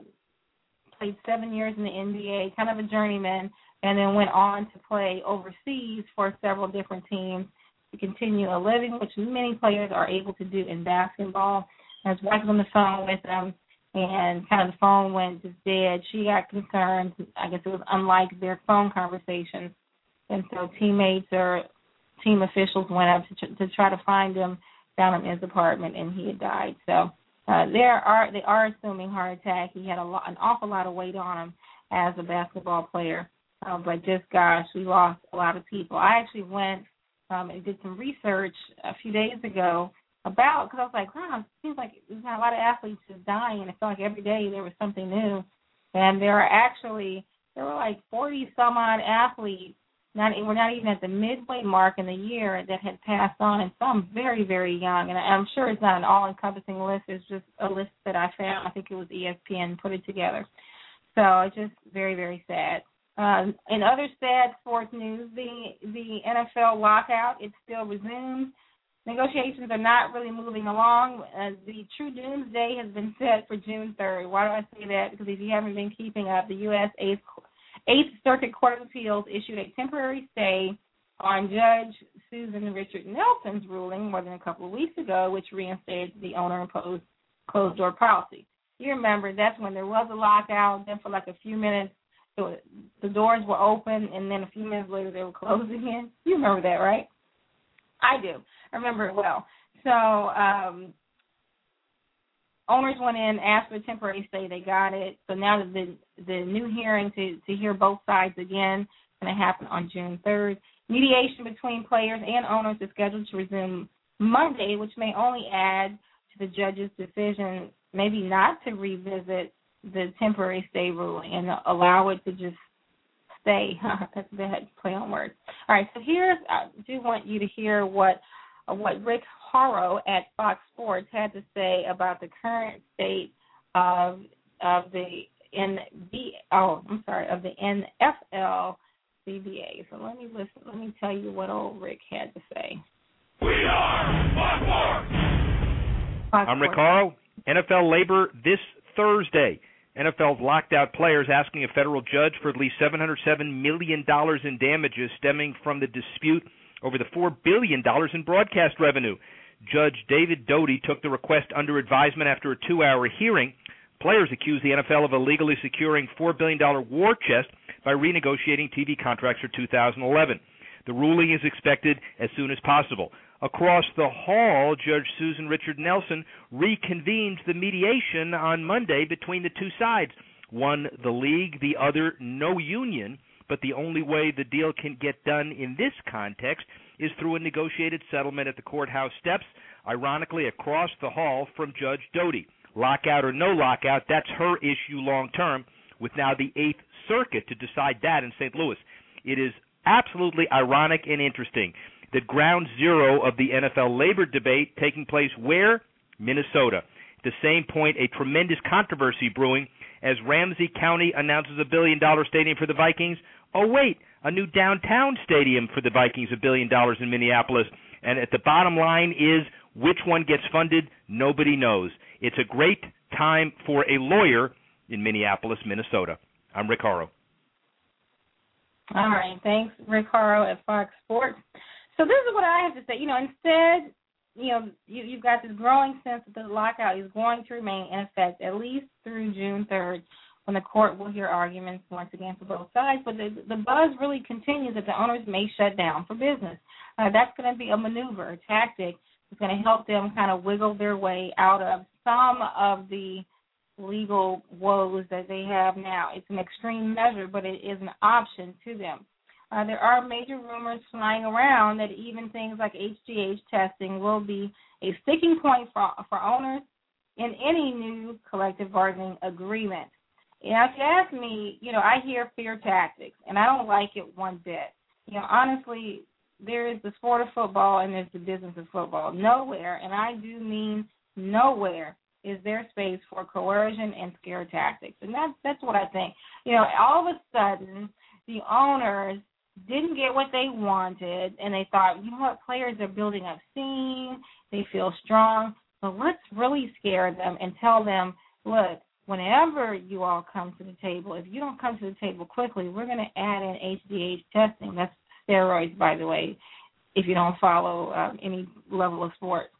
played seven years in the NBA, kind of a journeyman, and then went on to play overseas for several different teams to continue a living, which many players are able to do in basketball. Wife was on the phone with him, and kind of the phone went just dead. She got concerned. I guess it was unlike their phone conversations, and so teammates or team officials went up to, to try to find him, found him in his apartment, and he had died. So uh, there are they are assuming heart attack. He had a lot, an awful lot of weight on him as a basketball player. Uh, but just gosh, we lost a lot of people. I actually went um, and did some research a few days ago about because I was like, wow, it seems like we've got a lot of athletes just dying. It felt like every day there was something new, and there are actually there were like forty some odd athletes. Not we're not even at the midway mark in the year that had passed on, and some very very young. And I'm sure it's not an all encompassing list. It's just a list that I found. I think it was ESPN put it together. So it's just very very sad. Um, in other sad sports news, the the NFL lockout it still resumes negotiations are not really moving along. Uh, the true doomsday has been set for June 3rd. Why do I say that? Because if you haven't been keeping up, the U.S. Eighth, Eighth Circuit Court of Appeals issued a temporary stay on Judge Susan Richard Nelson's ruling more than a couple of weeks ago, which reinstated the owner-imposed closed door policy. You remember that's when there was a lockout. Then for like a few minutes, the doors were open, and then a few minutes later they were closed again. You remember that, right? I do. I remember it well. So um, owners went in, asked for a temporary stay, they got it. So now the the new hearing to to hear both sides again is going to happen on June 3rd. Mediation between players and owners is scheduled to resume Monday, which may only add to the judge's decision, maybe not to revisit the temporary stay ruling and allow it to just stay. That's a bad play on words. All right, so here's I do want you to hear what what Rick Horrow at Fox Sports had to say about the current state of of the NB oh I'm sorry of the NFL CBA. So let me listen. Let me tell you what old Rick had to say. We are Fox Sports. Fox I'm Rick Sports. Horrow. NFL labor this Thursday. NFL's locked out players asking a federal judge for at least $707 million in damages stemming from the dispute over the $4 billion in broadcast revenue. Judge David Doty took the request under advisement after a two hour hearing. Players accused the NFL of illegally securing $4 billion war chest by renegotiating TV contracts for 2011. The ruling is expected as soon as possible. Across the hall, Judge Susan Richard Nelson reconvened the mediation on Monday between the two sides. One, the league, the other, no union. But the only way the deal can get done in this context is through a negotiated settlement at the courthouse steps, ironically across the hall from Judge Doty. Lockout or no lockout, that's her issue long term, with now the Eighth Circuit to decide that in St. Louis. It is absolutely ironic and interesting that ground zero of the NFL labor debate taking place where? Minnesota. At the same point, a tremendous controversy brewing as Ramsey County announces a billion dollar stadium for the Vikings. Oh, wait, a new downtown stadium for the Vikings, a billion dollars in Minneapolis. And at the bottom line is which one gets funded, nobody knows. It's a great time for a lawyer in Minneapolis, Minnesota. I'm Rick. All right, thanks, Rick at Fox Sports. So this is what I have to say. You know, instead, you know, you, you've got this growing sense that the lockout is going to remain in effect at least through June 3rd, when the court will hear arguments once again for both sides. But the, the buzz really continues that the owners may shut down for business. Uh, that's going to be a maneuver, a tactic. It's going to help them kind of wiggle their way out of some of the legal woes that they have now. It's an extreme measure, but it is an option to them. Uh, there are major rumors flying around that even things like HGH testing will be a sticking point for, for owners in any new collective bargaining agreement. Now, if you ask me, you know, I hear fear tactics, and I don't like it one bit. You know, honestly, there is the sport of football and there's the business of football. Nowhere, and I do mean nowhere, is there space for coercion and scare tactics. And that's that's what I think. You know, all of a sudden the owners didn't get what they wanted and they thought, you know what, players are building up steam, they feel strong, so let's really scare them and tell them, look, whenever you all come to the table, if you don't come to the table quickly, we're going to add in HGH testing. That's steroids, by the way, if you don't follow um, any level of sports.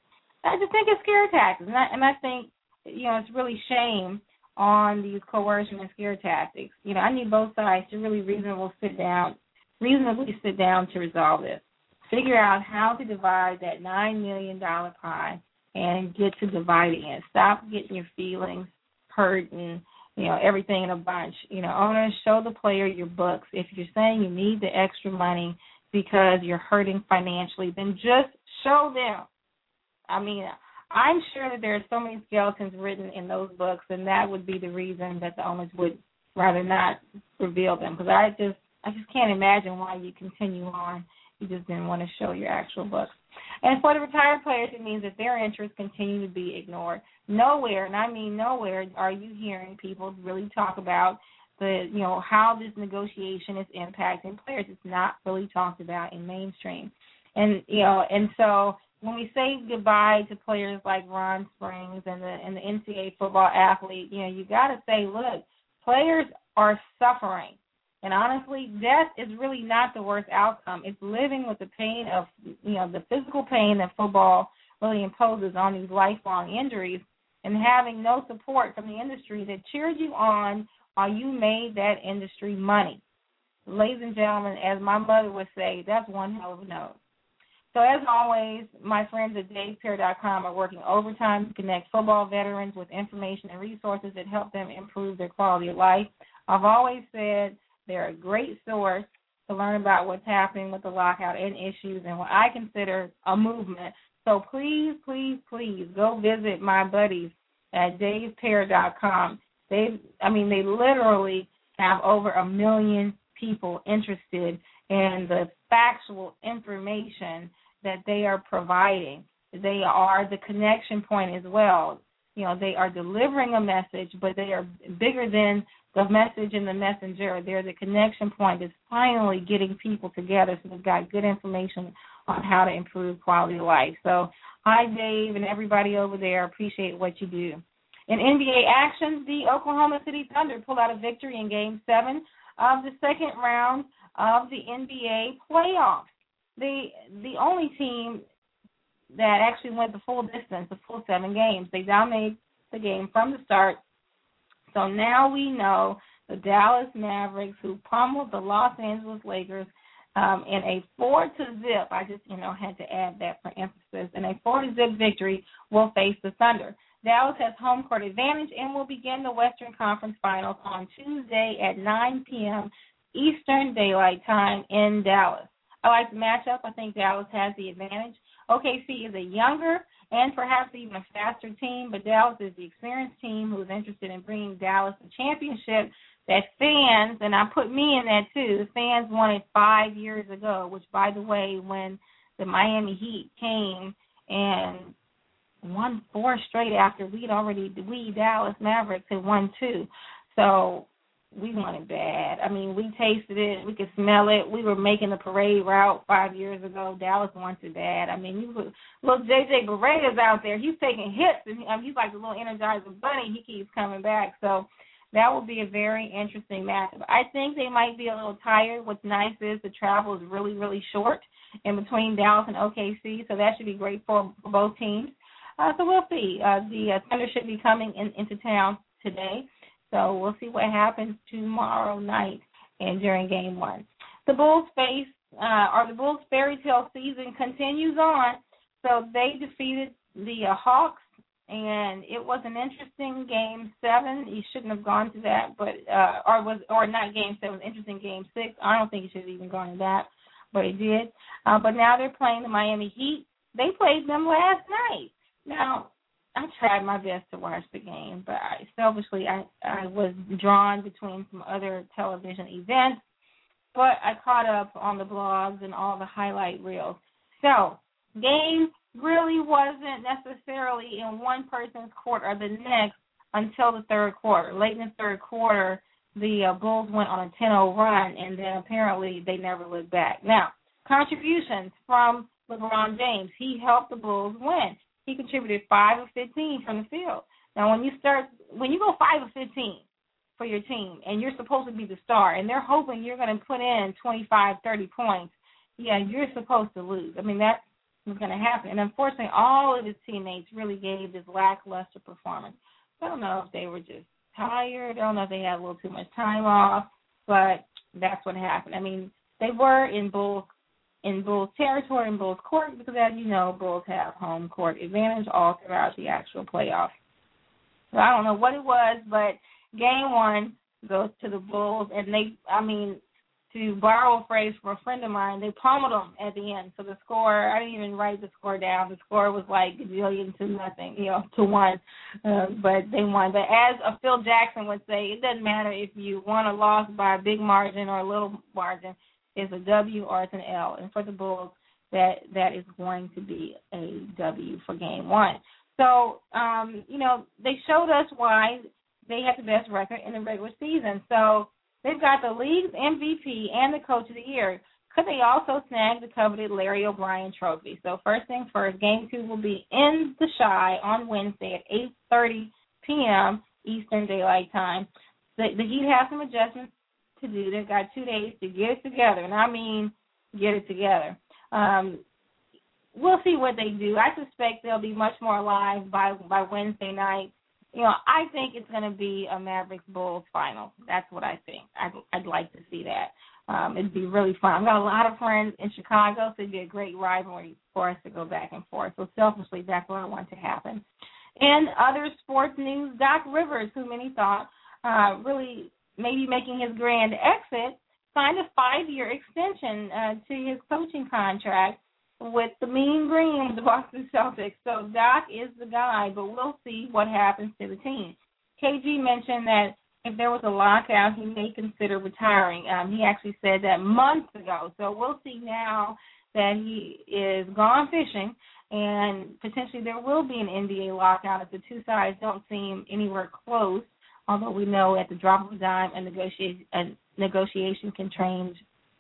I just think it's scare tactics, and I, and I think you know it's really shame on these coercion and scare tactics. You know, I need both sides to really reasonable sit down, reasonably sit down to resolve this. Figure out how to divide that nine million dollar pie and get to dividing it. Stop getting your feelings hurt and you know everything in a bunch. You know, owners show the player your books. If you're saying you need the extra money because you're hurting financially, then just show them. I mean, I'm sure that there are so many skeletons written in those books, and that would be the reason that the owners would rather not reveal them. Because I just, I just can't imagine why you continue on. You just didn't want to show your actual books. And for the retired players, it means that their interests continue to be ignored. Nowhere, and I mean nowhere, are you hearing people really talk about the, you know, how this negotiation is impacting players. It's not really talked about in mainstream. And you know, and so when we say goodbye to players like Ron Springs and the and the NCAA football athlete, you know, you got to say, look, players are suffering, and honestly, death is really not the worst outcome. It's living with the pain of you know the physical pain that football really imposes on these lifelong injuries, and having no support from the industry that cheered you on while you made that industry money. Ladies and gentlemen, as my mother would say, that's one hell of a note. So as always, my friends at DavePear.com are working overtime to connect football veterans with information and resources that help them improve their quality of life. I've always said they're a great source to learn about what's happening with the lockout and issues and what I consider a movement. So please, please, please go visit my buddies at DavePear.com. They, I mean, they literally have over a million people interested in the factual information that they are providing. They are the connection point as well. You know, they are delivering a message, but they are bigger than the message and the messenger. There's a connection point that's finally getting people together so they've got good information on how to improve quality of life. So, hi, Dave, and everybody over there. Appreciate what you do. In NBA action, the Oklahoma City Thunder pulled out a victory in Game 7 of the second round of the NBA playoffs the the only team that actually went the full distance, the full seven games. They dominated the game from the start. So now we know the Dallas Mavericks, who pummeled the Los Angeles Lakers um, in a four to zip. I just you know had to add that for emphasis. In a four to zip victory, will face the Thunder. Dallas has home court advantage and will begin the Western Conference Finals on Tuesday at 9 p.m. Eastern Daylight Time in Dallas. I like the matchup. I think Dallas has the advantage. OKC is a younger and perhaps even a faster team, but Dallas is the experienced team who is interested in bringing Dallas a championship that fans, and I put me in that too, the fans wanted five years ago, which, by the way, when the Miami Heat came and won four straight after we'd already, we, Dallas Mavericks, had won two. So we want it bad. I mean, we tasted it, we could smell it. We were making the parade route five years ago. Dallas wants it bad. I mean, you look, look JJ Barea's out there. He's taking hits, and I mean, he's like a little Energizer bunny. He keeps coming back. So that will be a very interesting matchup. I think they might be a little tired. What's nice is the travel is really, really short in between Dallas and OKC, so that should be great for both teams. Uh, so we'll see. Uh, the uh, Thunder should be coming in, into town today. So we'll see what happens tomorrow night and during game one. The Bulls face, uh, or the Bulls fairy tale season continues on. So they defeated the uh, Hawks, and it was an interesting game seven. You shouldn't have gone to that, but uh, or was or not game seven, was interesting game six. I don't think you should have even gone to that, but it did. Uh, but now they're playing the Miami Heat. They played them last night. Now I tried my best to watch the game, but I selfishly I I was drawn between some other television events, but I caught up on the blogs and all the highlight reels. So, game really wasn't necessarily in one person's court or the next until the third quarter. Late in the third quarter, the uh, Bulls went on a 10-0 run, and then apparently they never looked back. Now, contributions from LeBron James. He helped the Bulls win. He contributed five of 15 from the field. Now, when you start, when you go five of 15 for your team, and you're supposed to be the star, and they're hoping you're going to put in 25, 30 points, yeah, you're supposed to lose. I mean, that's what's going to happen. And unfortunately, all of his teammates really gave this lackluster performance. I don't know if they were just tired. I don't know if they had a little too much time off, but that's what happened. I mean, they were in Bulls in Bulls territory in Bulls court because, as you know, Bulls have home court advantage all throughout the actual playoffs. So I don't know what it was, but game one goes to the Bulls, and they, I mean, to borrow a phrase from a friend of mine, they pummeled them at the end. So the score, I didn't even write the score down. The score was like a billion to nothing, you know, to one. Uh, but they won. But as a Phil Jackson would say, it doesn't matter if you won or lost by a big margin or a little margin. It's a W or it's an L. And for the Bulls, that that is going to be a W for game one. So, um, you know, they showed us why they had the best record in the regular season. So They've got the league's MVP and the Coach of the Year. Could they also snag the coveted Larry O'Brien Trophy? So first things first, Game Two will be in the Chi on Wednesday at 8:30 p.m. Eastern Daylight Time. The, the Heat have some adjustments to do. They've got two days to get it together, and I mean get it together. Um, we'll see what they do. I suspect they'll be much more alive by by Wednesday night you know, I think it's going to be a Mavericks Bulls final. That's what I think. I'd, I'd like to see that. Um, it'd be really fun. I've got a lot of friends in Chicago, so it'd be a great rivalry for us to go back and forth. So selfishly, that's what I want to happen. And other sports news, Doc Rivers, who many thought uh, really maybe making his grand exit, signed a five-year extension uh, to his coaching contract with the Mean Green, the Boston Celtics. So Doc is the guy, but we'll see what happens to the team. KG mentioned that if there was a lockout, he may consider retiring. Um, he actually said that months ago. So we'll see now that he is gone fishing, and potentially there will be an NBA lockout if the two sides don't seem anywhere close. Although we know at the drop of a dime, a negotiation, a negotiation can change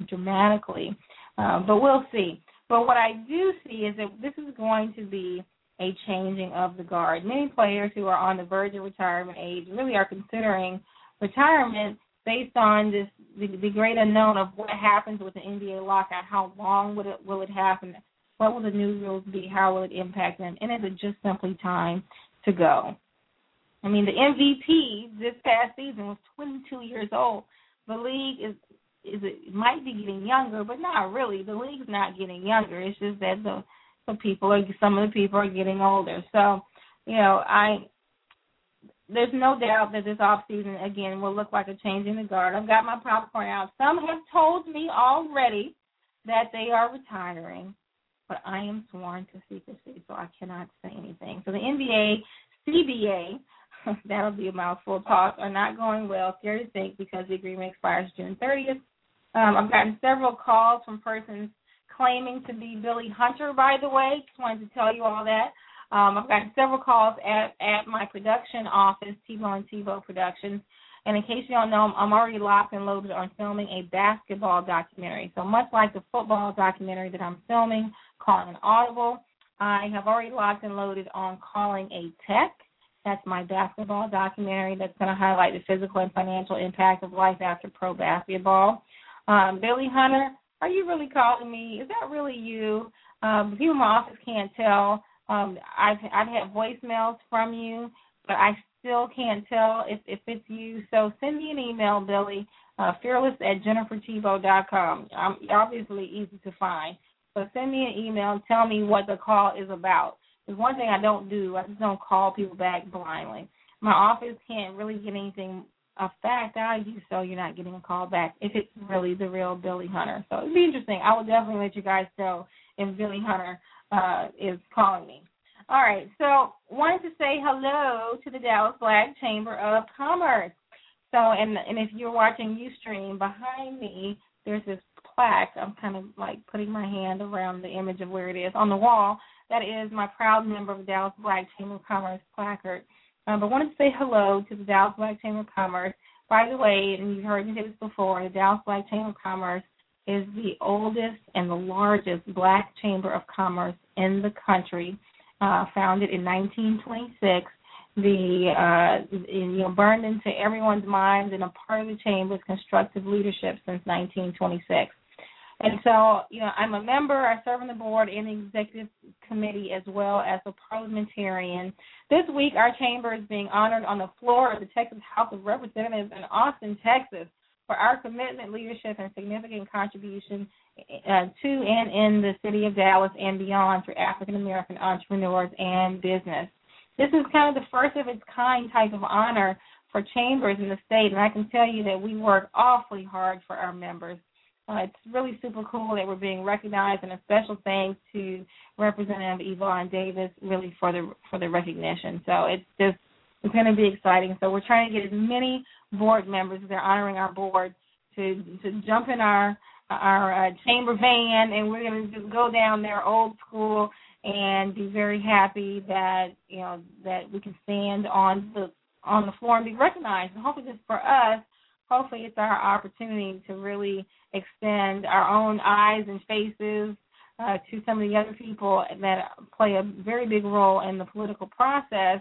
dramatically. Uh, but we'll see. But what I do see is that this is going to be a changing of the guard. Many players who are on the verge of retirement age really are considering retirement based on this the, the great unknown of what happens with the NBA lockout. How long will it will it happen? What will the new rules be? How will it impact them? And is it just simply time to go? I mean, the MVP this past season was 22 years old. The league is is it might be getting younger, but not really. The league's not getting younger. It's just that the the people are some of the people are getting older. So, you know, I there's no doubt that this off season again will look like a change in the guard. I've got my popcorn out. Some have told me already that they are retiring, but I am sworn to secrecy, so I cannot say anything. So the NBA, CBA, that'll be a mouthful talk, are not going well. Scary to think because the agreement expires June 30th. Um, I've gotten several calls from persons claiming to be Billy Hunter, by the way. Just wanted to tell you all that. Um, I've gotten several calls at, at my production office, Thibeaux and Thibeaux Productions. And in case you don't know, I'm already locked and loaded on filming a basketball documentary. So much like the football documentary that I'm filming, calling an audible, I have already locked and loaded on calling a tech. That's my basketball documentary that's going to highlight the physical and financial impact of life after pro basketball. Um, Billy Hunter, are you really calling me? Is that really you? Um, people in my office can't tell. Um, I've I've had voicemails from you, but I still can't tell if if it's you. So send me an email, Billy. Uh, fearless at jenniferthibeaux.com. I'm obviously easy to find. So send me an email and tell me what the call is about. One thing I don't do. I just don't call people back blindly. My office can't really get anything a fact out of you so you're not getting a call back if it's really the real Billy Hunter. So it'd be interesting. I will definitely let you guys know if Billy Hunter uh, is calling me. All right, so wanted to say hello to the Dallas Black Chamber of Commerce. So, and and if you're watching UStream behind me, there's this plaque. I'm kind of like putting my hand around the image of where it is on the wall. That is my proud member of the Dallas Black Chamber of Commerce placard. Um, but wanted to say hello to the Dallas Black Chamber of Commerce. By the way, and you've heard me say this before, the Dallas Black Chamber of Commerce is the oldest and the largest black chamber of commerce in the country, uh, founded in 1926 the uh, you know burned into everyone's minds and a part of the chamber's constructive leadership since 1926. And so, you know, I'm a member. I serve on the board and the executive committee as well as a parliamentarian. This week, our chamber is being honored on the floor of the Texas House of Representatives in Austin, Texas, for our commitment, leadership, and significant contribution uh, to and in the city of Dallas and beyond for African American entrepreneurs and business. This is kind of the first of its kind type of honor for chambers in the state, and I can tell you that we work awfully hard for our members. Uh, it's really super cool that we're being recognized, and a special thanks to Representative Yvonne Davis really for the for the recognition. So it's just it's going to be exciting. So we're trying to get as many board members. They're honoring our board to to jump in our our uh, chamber van, and we're going to just go down there old school and be very happy that you know that we can stand on the on the floor and be recognized. And hopefully, this for us, hopefully, it's our opportunity to really extend our own eyes and faces uh, to some of the other people that play a very big role in the political process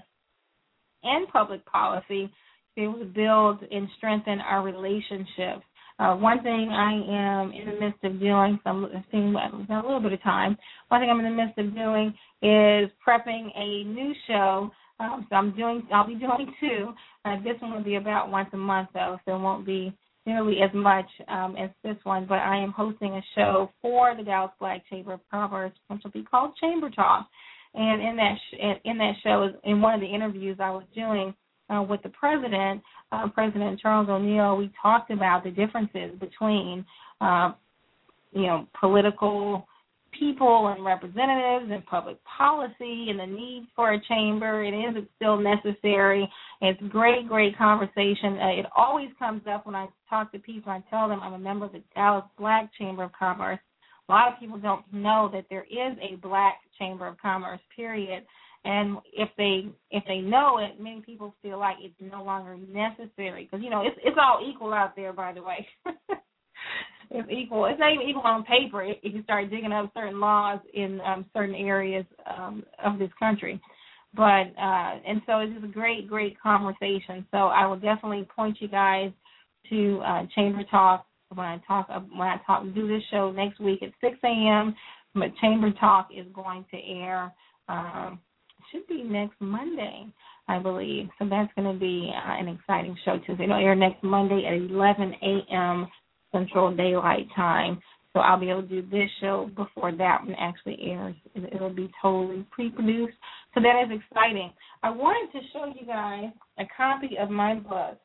and public policy to be able to build and strengthen our relationships uh, one thing I am in the midst of doing, so I'm seeing a little bit of time. One thing I'm in the midst of doing is prepping a new show. Um, so I'm doing, I'll be doing two. Uh, this one will be about once a month though, so it won't be nearly as much um, as this one. But I am hosting a show for the Dallas Black Chamber of Commerce, which will be called Chamber Talk. And in that sh- in that show, is in one of the interviews I was doing uh, with the president, uh, President Charles O'Neill, we talked about the differences between, uh, you know, political people and representatives and public policy and the need for a chamber. It is still necessary. It's great, great conversation. Uh, it always comes up when I talk to people. I tell them I'm a member of the Dallas Black Chamber of Commerce. A lot of people don't know that there is a Black Chamber of Commerce. Period. And if they if they know it, many people feel like it's no longer necessary because you know it's it's all equal out there. By the way, it's equal. It's not even equal on paper if you start digging up certain laws in um, certain areas um, of this country. But uh, and so it's just a great great conversation. So I will definitely point you guys to uh, Chamber Talk when I talk when I talk do this show next week at 6 a.m. But Chamber Talk is going to air. Um, should be next Monday, I believe. So that's going to be uh, an exciting show too. It'll air next Monday at 11 a.m. Central Daylight Time. So I'll be able to do this show before that one actually airs. It'll be totally pre-produced. So that is exciting. I wanted to show you guys a copy of my book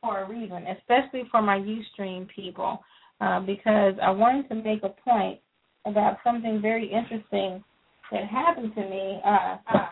for a reason, especially for my Ustream people, uh, because I wanted to make a point about something very interesting that happened to me. Uh, uh,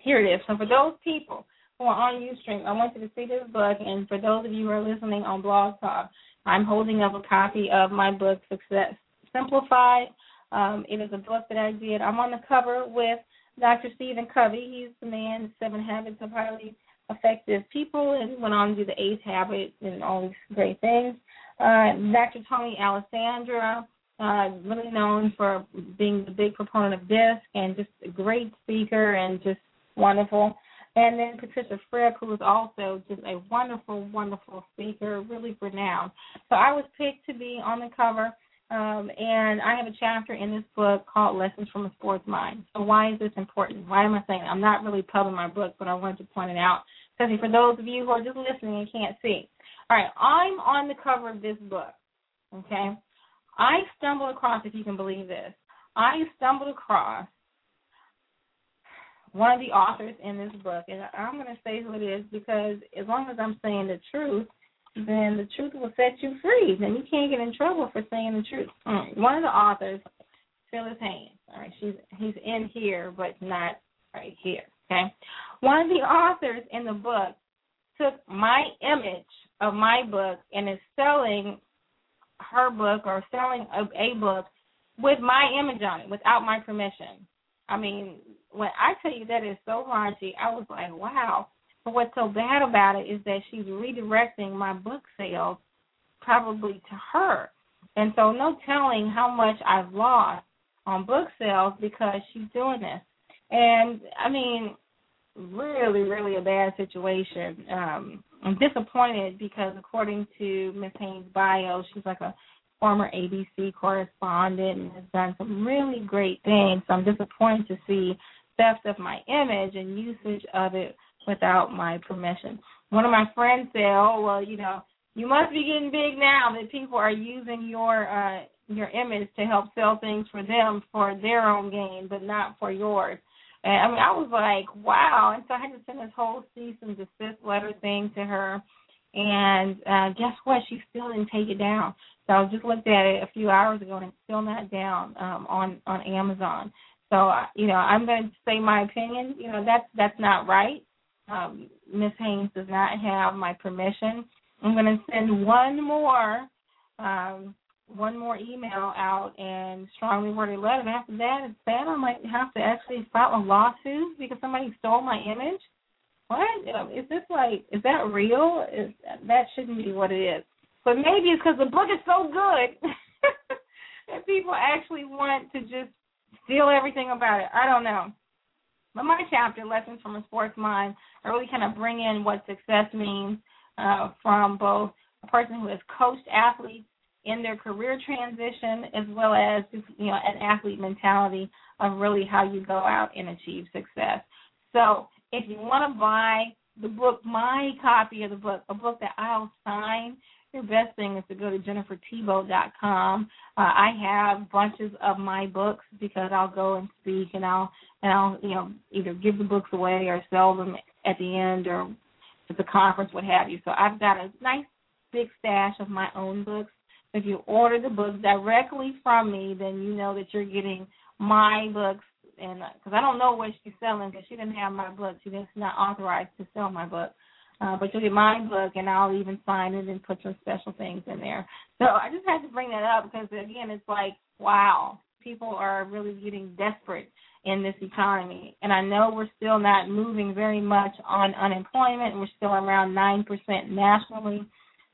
here it is. So for those people who are on Ustream, I want you to see this book. And for those of you who are listening on Blog Talk, I'm holding up a copy of my book, Success Simplified. Um, it is a book that I did. I'm on the cover with Dr. Stephen Covey. He's the man, Seven Habits of Highly Effective People, and went on to do the Eighth Habit and all these great things. Uh, Dr. Tony Alessandra, uh, really known for being the big proponent of DISC and just a great speaker and just wonderful. And then Patricia Fripp, who is also just a wonderful, wonderful speaker, really renowned. So I was picked to be on the cover, um, and I have a chapter in this book called Lessons from a Sports Mind. So why is this important? Why am I saying I'm not really pubbing my book, but I wanted to point it out, especially for those of you who are just listening and can't see. All right, I'm on the cover of this book. Okay, I stumbled across, if you can believe this, I stumbled across one of the authors in this book, and I'm going to say who it is because as long as I'm saying the truth, then the truth will set you free. Then you can't get in trouble for saying the truth. Mm. One of the authors, Phyllis Haynes. All right, she's he's in here, but not right here. Okay. One of the authors in the book took my image of my book and is selling her book or selling a, a book with my image on it without my permission. I mean, when I tell you that is so raunchy, I was like, wow. But what's so bad about it is that she's redirecting my book sales probably to her. And so no telling how much I've lost on book sales because she's doing this. And I mean, really, really a bad situation. Um I'm disappointed because according to Miss Haynes' bio, she's like a former ABC correspondent and has done some really great things. So I'm disappointed to see theft of my image and usage of it without my permission. One of my friends said, "Oh well, you know, you must be getting big now that people are using your uh your image to help sell things for them for their own gain, but not for yours." And I mean, I was like, "Wow!" And so I had to send this whole cease and desist letter thing to her. And uh guess what? She still didn't take it down. So I just looked at it a few hours ago, and it's still not down um, on on Amazon. So you know, I'm going to say my opinion. You know, that's that's not right. Um, Miss Haynes does not have my permission. I'm going to send one more um, one more email out and strongly worded letter. And after that, it's bad. I might have to actually file a lawsuit because somebody stole my image. What is this like? Is that real? Is that shouldn't be what it is? But maybe it's because the book is so good that people actually want to just steal everything about it. I don't know. But my chapter, Lessons from a Sports Mind, I really kind of bring in what success means uh, from both a person who has coached athletes in their career transition as well as you know an athlete mentality of really how you go out and achieve success. So if you want to buy the book, my copy of the book, a book that I'll sign your best thing is to go to jenniferthibeaux.com. Uh, I have bunches of my books because I'll go and speak and I'll and I'll you know either give the books away or sell them at the end or at the conference, what have you. So I've got a nice big stash of my own books. If you order the books directly from me, then you know that you're getting my books and because I don't know what she's selling because she didn't have my book. She's not authorized to sell my book. Uh, but you'll get my book, and I'll even sign it and put some special things in there. So I just had to bring that up because again, it's like wow, people are really getting desperate in this economy, and I know we're still not moving very much on unemployment. We're still around nine percent nationally.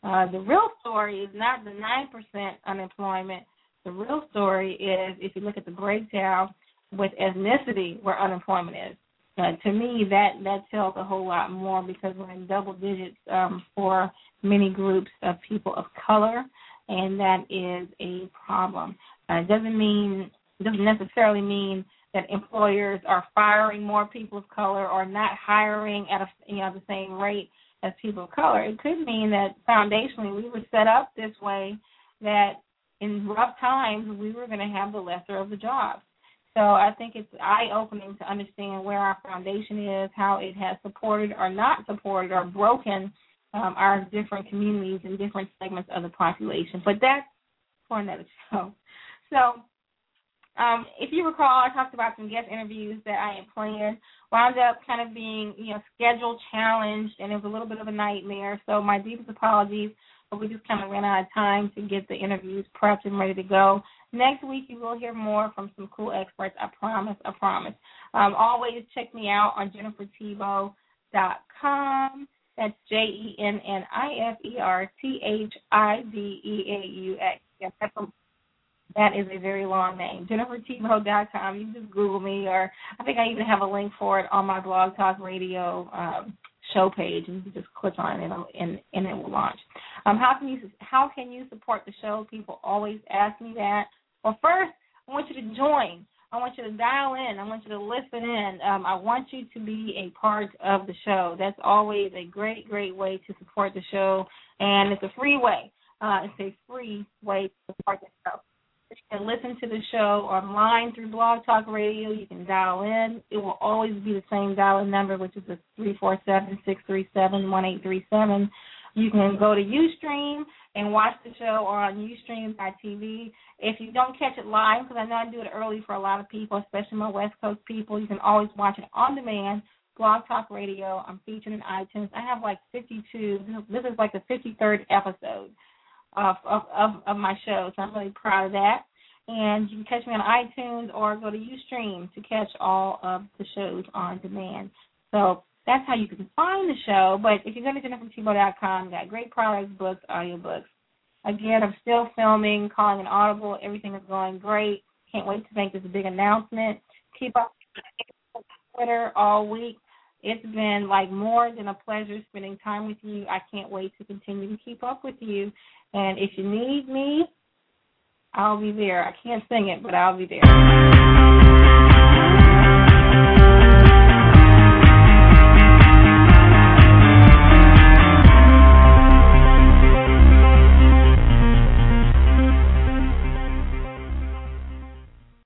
Uh, the real story is not the nine percent unemployment. The real story is if you look at the breakdown with ethnicity where unemployment is. Uh, to me, that that tells a whole lot more because we're in double digits um, for many groups of people of color, and that is a problem. Uh, it doesn't mean doesn't necessarily mean that employers are firing more people of color or not hiring at a you know the same rate as people of color. It could mean that foundationally we were set up this way that in rough times we were going to have the lesser of the jobs. So I think it's eye opening to understand where our foundation is, how it has supported or not supported or broken um, our different communities and different segments of the population. But that's for another show. So um, if you recall, I talked about some guest interviews that I had planned. Wound up kind of being, you know, schedule challenged, and it was a little bit of a nightmare. So my deepest apologies, but we just kind of ran out of time to get the interviews prepped and ready to go. Next week, you will hear more from some cool experts. I promise. I promise. Um, always check me out on jenniferthibeaux.com. That's J E N N I F E R T H I B E A U X. Yeah, that's a, that is a very long name. JenniferThibeaux.com. You can just Google me, or I think I even have a link for it on my Blog Talk Radio um, show page, and you can just click on it, and, and, and it will launch. Um, how can you how can you support the show? People always ask me that. Well, first, I want you to join. I want you to dial in. I want you to listen in. Um, I want you to be a part of the show. That's always a great, great way to support the show, and it's a free way. Uh, it's a free way to support the show. You can listen to the show online through Blog Talk Radio. You can dial in. It will always be the same dial-in number, which is the three four seven six three seven one eight three seven. You can go to Ustream and watch the show on Ustream by TV. If you don't catch it live, because I know I do it early for a lot of people, especially my West Coast people, you can always watch it on demand. Blog Talk Radio. I'm featured in iTunes. I have like 52. This is like the 53rd episode. of, of of my shows. I'm really proud of that. And you can catch me on iTunes or go to Ustream to catch all of the shows on demand. So that's how you can find the show. But if you go to jenniferthibeaux.com, we got great products, books, audiobooks. Again, I'm still filming, calling an audible. Everything is going great. Can't wait to make this big announcement. Keep up with Twitter all week. It's been like more than a pleasure spending time with you. I can't wait to continue to keep up with you. And if you need me, I'll be there. I can't sing it, but I'll be there.